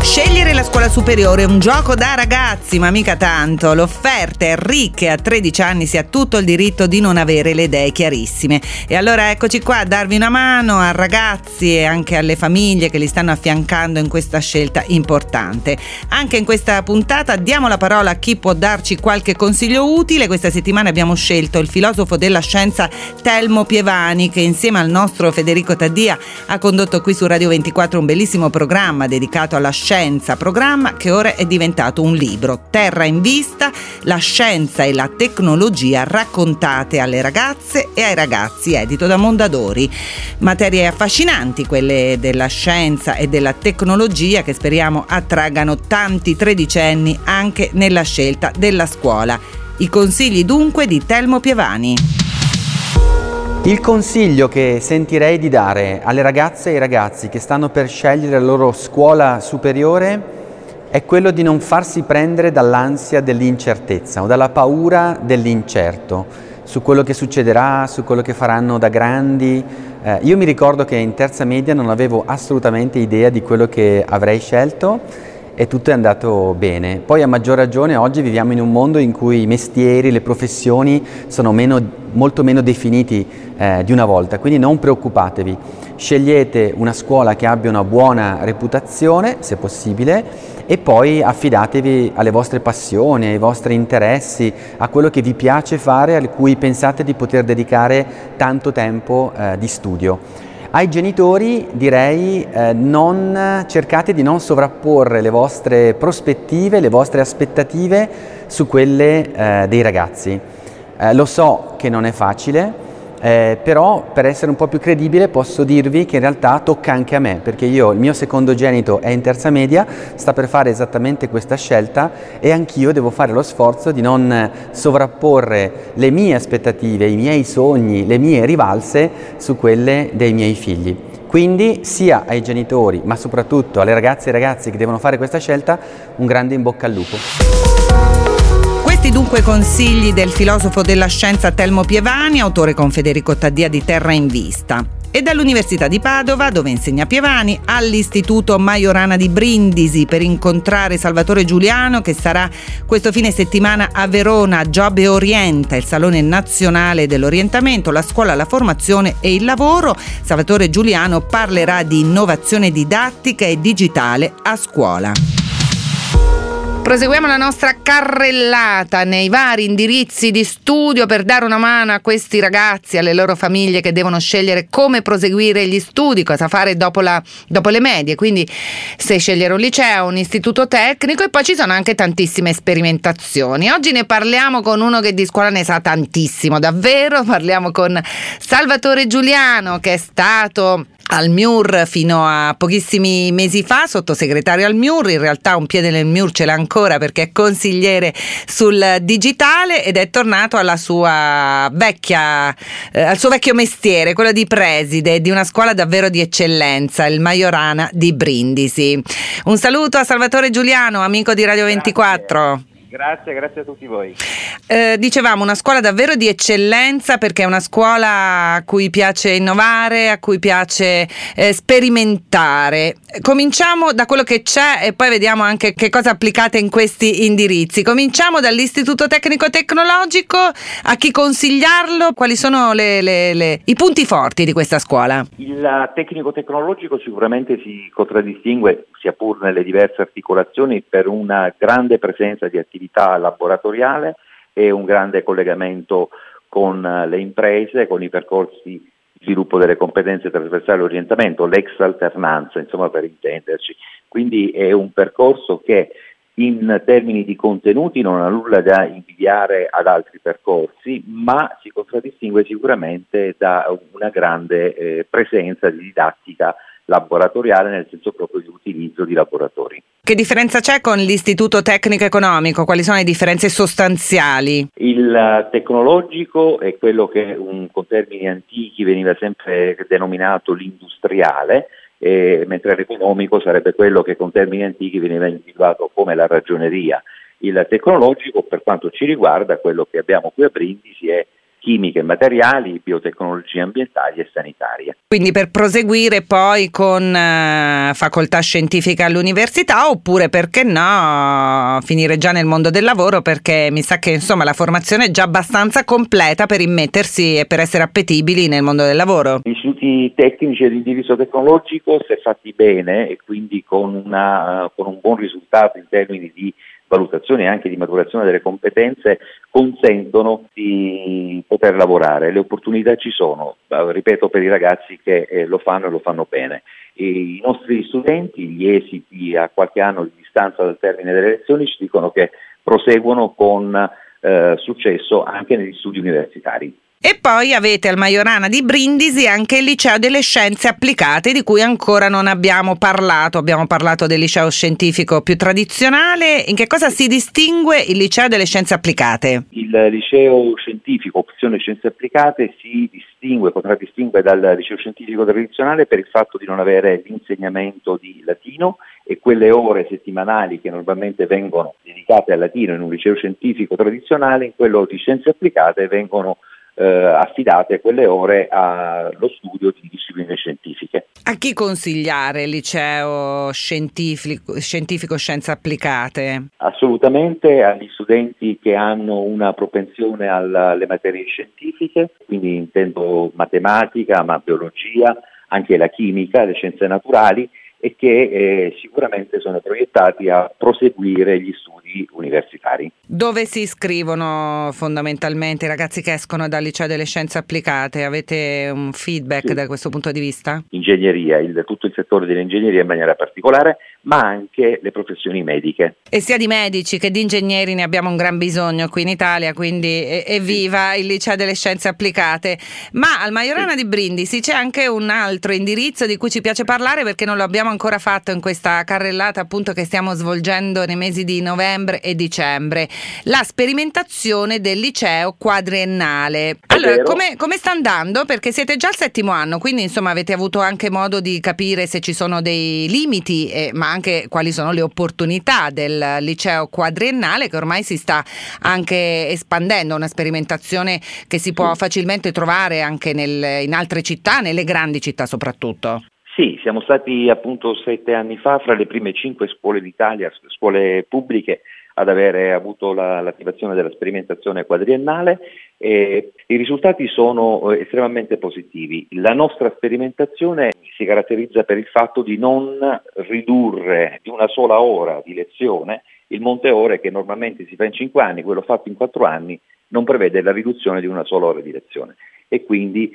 Scegliere la scuola superiore è un gioco da ragazzi, ma mica tanto. L'offerta è ricca e a 13 anni si ha tutto il diritto di non avere le idee chiarissime. E allora eccoci qua a darvi una mano a ragazzi e anche alle famiglie che li stanno affiancando in questa scelta importante. Anche in questa puntata diamo la parola a chi può darci qualche consiglio utile. Questa settimana abbiamo scelto il filosofo della scienza Telmo Pievani che insieme al nostro Federico Taddia ha condotto qui su Radio 24 un bellissimo programma dedicato alla scienza scienza, programma che ora è diventato un libro. Terra in vista, la scienza e la tecnologia raccontate alle ragazze e ai ragazzi, edito da Mondadori. Materie affascinanti, quelle della scienza e della tecnologia che speriamo attraggano tanti tredicenni anche nella scelta della scuola. I consigli dunque di Telmo Pievani. Il consiglio che sentirei di dare alle ragazze e ai ragazzi che stanno per scegliere la loro scuola superiore è quello di non farsi prendere dall'ansia dell'incertezza o dalla paura dell'incerto su quello che succederà, su quello che faranno da grandi. Eh, io mi ricordo che in terza media non avevo assolutamente idea di quello che avrei scelto e tutto è andato bene. Poi a maggior ragione oggi viviamo in un mondo in cui i mestieri, le professioni sono meno, molto meno definiti eh, di una volta, quindi non preoccupatevi. Scegliete una scuola che abbia una buona reputazione, se possibile, e poi affidatevi alle vostre passioni, ai vostri interessi, a quello che vi piace fare, a cui pensate di poter dedicare tanto tempo eh, di studio. Ai genitori direi eh, non, cercate di non sovrapporre le vostre prospettive, le vostre aspettative su quelle eh, dei ragazzi. Eh, lo so che non è facile, eh, però per essere un po' più credibile posso dirvi che in realtà tocca anche a me, perché io, il mio secondogenito è in terza media, sta per fare esattamente questa scelta e anch'io devo fare lo sforzo di non sovrapporre le mie aspettative, i miei sogni, le mie rivalse su quelle dei miei figli. Quindi sia ai genitori, ma soprattutto alle ragazze e ai ragazzi che devono fare questa scelta, un grande in bocca al lupo. Questi dunque consigli del filosofo della scienza Telmo Pievani, autore con Federico Taddia di Terra in Vista. E dall'Università di Padova, dove insegna Pievani, all'Istituto Majorana di Brindisi per incontrare Salvatore Giuliano che sarà questo fine settimana a Verona, Job e Orienta, il Salone Nazionale dell'Orientamento, la scuola, la formazione e il lavoro. Salvatore Giuliano parlerà di innovazione didattica e digitale a scuola. Proseguiamo la nostra carrellata nei vari indirizzi di studio per dare una mano a questi ragazzi, alle loro famiglie che devono scegliere come proseguire gli studi, cosa fare dopo, la, dopo le medie, quindi se scegliere un liceo, un istituto tecnico e poi ci sono anche tantissime sperimentazioni. Oggi ne parliamo con uno che di scuola ne sa tantissimo, davvero, parliamo con Salvatore Giuliano che è stato al MIUR fino a pochissimi mesi fa, sottosegretario al MIUR, in realtà un piede nel MIUR ce l'ha ancora perché è consigliere sul digitale ed è tornato alla sua vecchia, eh, al suo vecchio mestiere, quello di preside di una scuola davvero di eccellenza, il Majorana di Brindisi. Un saluto a Salvatore Giuliano, amico di Radio 24. Grazie. Grazie, a tutti voi. Eh, dicevamo una scuola davvero di eccellenza perché è una scuola a cui piace innovare, a cui piace eh, sperimentare. Cominciamo da quello che c'è e poi vediamo anche che cosa applicate in questi indirizzi. Cominciamo dall'Istituto Tecnico Tecnologico, a chi consigliarlo, quali sono le, le, le, i punti forti di questa scuola? Il tecnico tecnologico sicuramente si contraddistingue, sia pur nelle diverse articolazioni, per una grande presenza di attività attività laboratoriale e un grande collegamento con eh, le imprese, con i percorsi di sviluppo delle competenze trasversali e orientamento, l'ex alternanza, insomma per intenderci. Quindi è un percorso che in termini di contenuti non ha nulla da invidiare ad altri percorsi, ma si contraddistingue sicuramente da una grande eh, presenza di didattica laboratoriale nel senso proprio di utilizzo di laboratori. Che differenza c'è con l'istituto tecnico economico? Quali sono le differenze sostanziali? Il eh, tecnologico è quello che un, con termini antichi veniva sempre denominato l'industriale, eh, mentre l'economico sarebbe quello che con termini antichi veniva individuato come la ragioneria. Il tecnologico, per quanto ci riguarda, quello che abbiamo qui a Brindisi è chimiche e materiali, biotecnologie ambientali e sanitarie. Quindi per proseguire poi con uh, facoltà scientifica all'università oppure perché no finire già nel mondo del lavoro perché mi sa che insomma la formazione è già abbastanza completa per immettersi e per essere appetibili nel mondo del lavoro. Gli istituti tecnici e di indirizzo tecnologico se fatti bene e quindi con, una, con un buon risultato in termini di valutazione e anche di maturazione delle competenze consentono di poter lavorare. Le opportunità ci sono, ripeto, per i ragazzi che eh, lo fanno e lo fanno bene. E I nostri studenti, gli esiti a qualche anno di distanza dal termine delle lezioni ci dicono che proseguono con eh, successo anche negli studi universitari. E poi avete al Majorana di Brindisi anche il liceo delle scienze applicate di cui ancora non abbiamo parlato. Abbiamo parlato del liceo scientifico più tradizionale. In che cosa si distingue il liceo delle scienze applicate? Il liceo scientifico, opzione scienze applicate, si distingue, contraddistingue dal liceo scientifico tradizionale per il fatto di non avere l'insegnamento di latino e quelle ore settimanali che normalmente vengono dedicate al latino in un liceo scientifico tradizionale, in quello di scienze applicate vengono eh, affidate quelle ore allo studio di discipline scientifiche. A chi consigliare il liceo scientifico, scientifico scienze applicate? Assolutamente agli studenti che hanno una propensione alle materie scientifiche, quindi intendo matematica, ma biologia, anche la chimica, le scienze naturali e che eh, sicuramente sono proiettati a proseguire gli studi universitari. Dove si iscrivono fondamentalmente i ragazzi che escono dal liceo delle scienze applicate? Avete un feedback sì. da questo punto di vista? Ingegneria, il, tutto il settore dell'ingegneria in maniera particolare, ma anche le professioni mediche. E sia di medici che di ingegneri ne abbiamo un gran bisogno qui in Italia, quindi evviva il liceo delle scienze applicate. Ma al Majorana sì. di Brindisi c'è anche un altro indirizzo di cui ci piace parlare perché non lo abbiamo ancora fatto in questa carrellata appunto che stiamo svolgendo nei mesi di novembre e dicembre, la sperimentazione del liceo quadriennale. Allora, come, come sta andando? Perché siete già al settimo anno, quindi insomma avete avuto anche modo di capire se ci sono dei limiti, eh, ma anche quali sono le opportunità del liceo quadriennale che ormai si sta anche espandendo, una sperimentazione che si può facilmente trovare anche nel, in altre città, nelle grandi città soprattutto. Sì, siamo stati appunto sette anni fa fra le prime cinque scuole d'Italia, scuole pubbliche, ad avere avuto la, l'attivazione della sperimentazione quadriennale e i risultati sono eh, estremamente positivi. La nostra sperimentazione si caratterizza per il fatto di non ridurre di una sola ora di lezione il monte ore che normalmente si fa in cinque anni, quello fatto in quattro anni non prevede la riduzione di una sola ora di lezione e quindi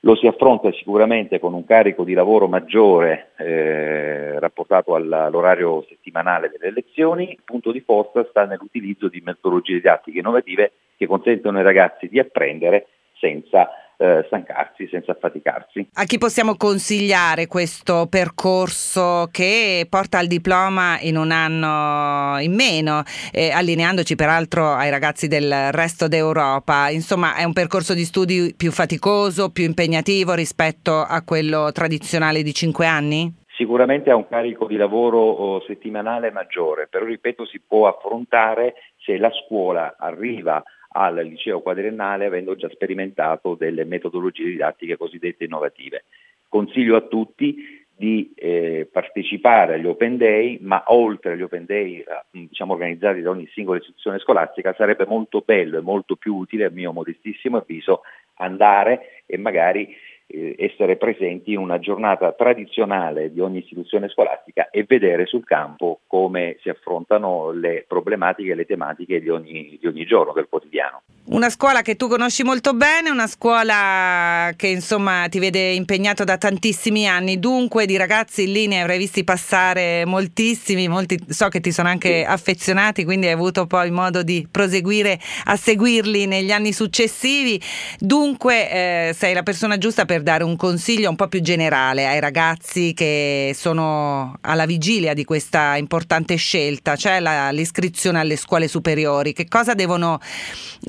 lo si affronta sicuramente con un carico di lavoro maggiore eh, rapportato all'orario settimanale delle lezioni, il punto di forza sta nell'utilizzo di metodologie didattiche innovative che consentono ai ragazzi di apprendere senza eh, stancarsi, senza affaticarsi. A chi possiamo consigliare questo percorso che porta al diploma in un anno in meno, eh, allineandoci peraltro ai ragazzi del resto d'Europa? Insomma, è un percorso di studi più faticoso, più impegnativo rispetto a quello tradizionale di cinque anni? Sicuramente ha un carico di lavoro oh, settimanale maggiore, però ripeto si può affrontare se la scuola arriva al liceo quadriennale avendo già sperimentato delle metodologie didattiche cosiddette innovative. Consiglio a tutti di eh, partecipare agli Open Day, ma oltre agli Open Day eh, diciamo, organizzati da ogni singola istituzione scolastica, sarebbe molto bello e molto più utile, a mio modestissimo avviso, andare e magari eh, essere presenti in una giornata tradizionale di ogni istituzione scolastica e vedere sul campo come si affrontano le problematiche e le tematiche di ogni, di ogni giorno del quotidiano. Una scuola che tu conosci molto bene, una scuola che insomma ti vede impegnato da tantissimi anni, dunque di ragazzi lì ne avrai visti passare moltissimi, molti, so che ti sono anche affezionati, quindi hai avuto poi modo di proseguire a seguirli negli anni successivi, dunque eh, sei la persona giusta per per dare un consiglio un po' più generale ai ragazzi che sono alla vigilia di questa importante scelta, cioè la, l'iscrizione alle scuole superiori. Che cosa devono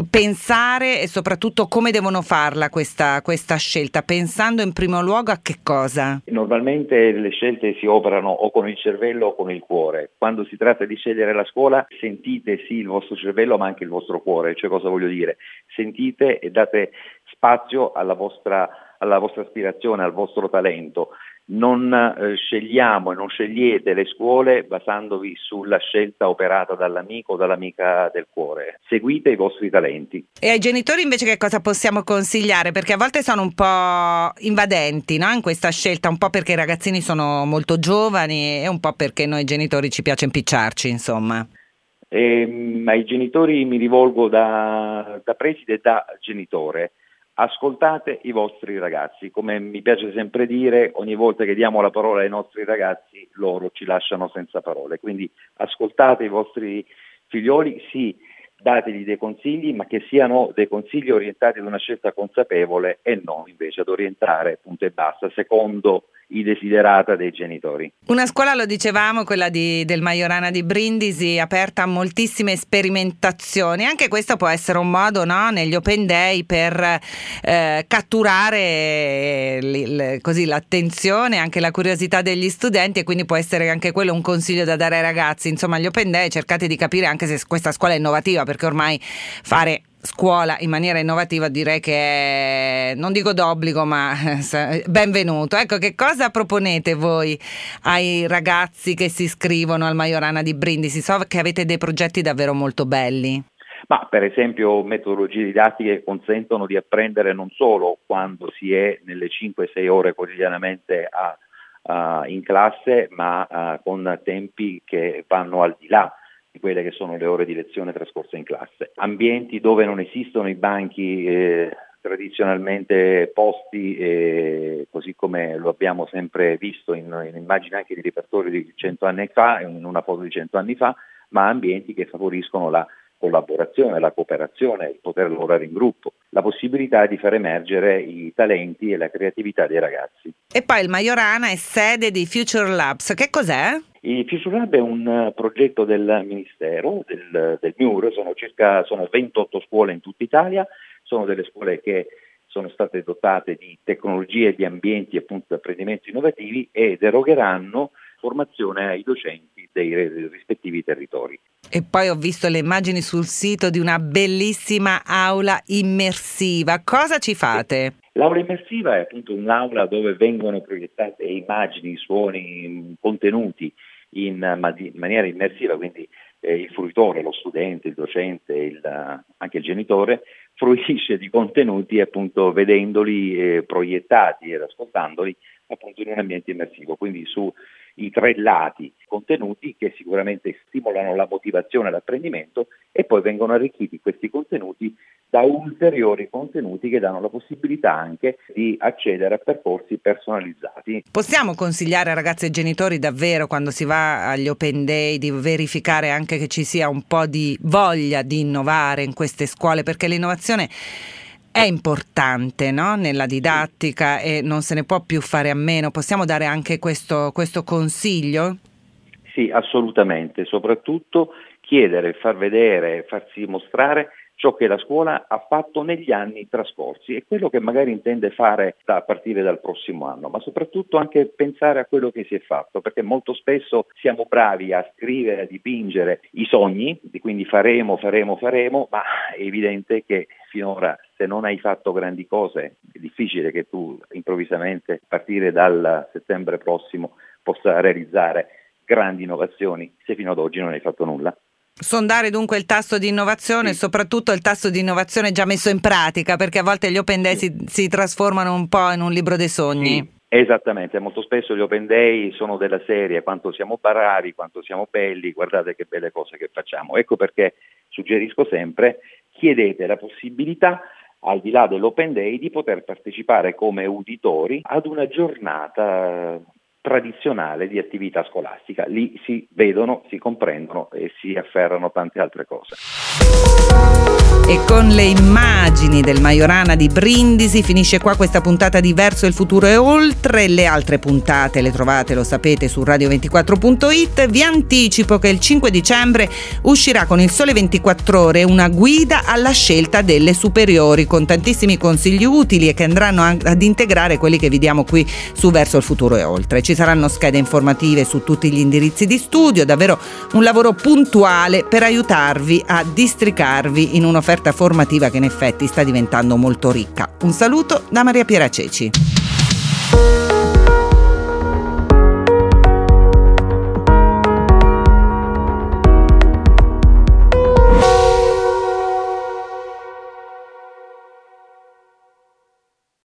pensare e soprattutto come devono farla questa, questa scelta, pensando in primo luogo a che cosa? Normalmente le scelte si operano o con il cervello o con il cuore. Quando si tratta di scegliere la scuola sentite sì il vostro cervello ma anche il vostro cuore, cioè cosa voglio dire? Sentite e date spazio alla vostra, alla vostra aspirazione, al vostro talento non eh, scegliamo e non scegliete le scuole basandovi sulla scelta operata dall'amico o dall'amica del cuore. Seguite i vostri talenti. E ai genitori invece che cosa possiamo consigliare? Perché a volte sono un po' invadenti no? in questa scelta, un po' perché i ragazzini sono molto giovani e un po' perché noi genitori ci piace impicciarci, insomma. E, ehm, ai genitori mi rivolgo da, da preside e da genitore ascoltate i vostri ragazzi. Come mi piace sempre dire, ogni volta che diamo la parola ai nostri ragazzi, loro ci lasciano senza parole. Quindi ascoltate i vostri figlioli, sì, dategli dei consigli, ma che siano dei consigli orientati ad una scelta consapevole e non invece ad orientare punto e basta, secondo i desiderata dei genitori. Una scuola, lo dicevamo, quella di, del Majorana di Brindisi, aperta a moltissime sperimentazioni. Anche questo può essere un modo no, negli open day per eh, catturare l, l, così, l'attenzione, anche la curiosità degli studenti e quindi può essere anche quello un consiglio da dare ai ragazzi. Insomma, gli open day cercate di capire anche se questa scuola è innovativa, perché ormai fare scuola in maniera innovativa direi che è, non dico d'obbligo ma benvenuto. Ecco che cosa proponete voi ai ragazzi che si iscrivono al Majorana di Brindisi? So che avete dei progetti davvero molto belli. Ma per esempio metodologie didattiche che consentono di apprendere non solo quando si è nelle 5-6 ore quotidianamente a, a, in classe ma a, con tempi che vanno al di là di quelle che sono le ore di lezione trascorse in classe. Ambienti dove non esistono i banchi eh, tradizionalmente posti, eh, così come lo abbiamo sempre visto in, in immagini anche di repertorio di cento anni fa, in una foto di cento anni fa, ma ambienti che favoriscono la collaborazione, la cooperazione, il poter lavorare in gruppo, la possibilità di far emergere i talenti e la creatività dei ragazzi. E poi il Majorana è sede di Future Labs, che cos'è? Il Future Lab è un eh, progetto del Ministero, del, del MIUR, sono circa sono 28 scuole in tutta Italia, sono delle scuole che sono state dotate di tecnologie e di ambienti appunto di apprendimento innovativi ed erogheranno formazione ai docenti dei rispettivi territori. E poi ho visto le immagini sul sito di una bellissima aula immersiva. Cosa ci fate? L'aula immersiva è appunto un'aula dove vengono proiettate immagini, suoni, contenuti in, maniera immersiva, quindi eh, il fruitore, lo studente, il docente, il, anche il genitore fruisce di contenuti appunto vedendoli eh, proiettati ed ascoltandoli appunto in un ambiente immersivo, quindi sui tre lati contenuti che sicuramente stimolano la motivazione e l'apprendimento e poi vengono arricchiti questi contenuti da ulteriori contenuti che danno la possibilità anche di accedere a percorsi personalizzati. Possiamo consigliare a ragazzi e genitori davvero quando si va agli open day di verificare anche che ci sia un po' di voglia di innovare in queste scuole perché l'innovazione è importante no? nella didattica e non se ne può più fare a meno. Possiamo dare anche questo, questo consiglio? Sì, assolutamente, soprattutto chiedere, far vedere, farsi mostrare ciò che la scuola ha fatto negli anni trascorsi e quello che magari intende fare a partire dal prossimo anno, ma soprattutto anche pensare a quello che si è fatto, perché molto spesso siamo bravi a scrivere, a dipingere i sogni, quindi faremo, faremo, faremo, ma è evidente che finora se non hai fatto grandi cose è difficile che tu improvvisamente a partire dal settembre prossimo possa realizzare grandi innovazioni se fino ad oggi non hai fatto nulla. Sondare dunque il tasso di innovazione e sì. soprattutto il tasso di innovazione già messo in pratica, perché a volte gli open day si, si trasformano un po' in un libro dei sogni. Sì. Esattamente, molto spesso gli open day sono della serie quanto siamo bravi, quanto siamo belli, guardate che belle cose che facciamo. Ecco perché suggerisco sempre, chiedete la possibilità al di là dell'open day di poter partecipare come uditori ad una giornata tradizionale di attività scolastica. Lì si vedono, si comprendono e si afferrano tante altre cose. E con le immagini del Majorana di Brindisi finisce qua questa puntata di Verso il futuro e oltre. Le altre puntate le trovate, lo sapete, su radio24.it. Vi anticipo che il 5 dicembre uscirà con il Sole 24 Ore una guida alla scelta delle superiori con tantissimi consigli utili e che andranno ad integrare quelli che vi diamo qui su Verso il futuro e oltre. Ci saranno schede informative su tutti gli indirizzi di studio, davvero un lavoro puntuale per aiutarvi a districarvi in un'offerta formativa che in effetti sta diventando molto ricca. Un saluto da Maria Piera Ceci.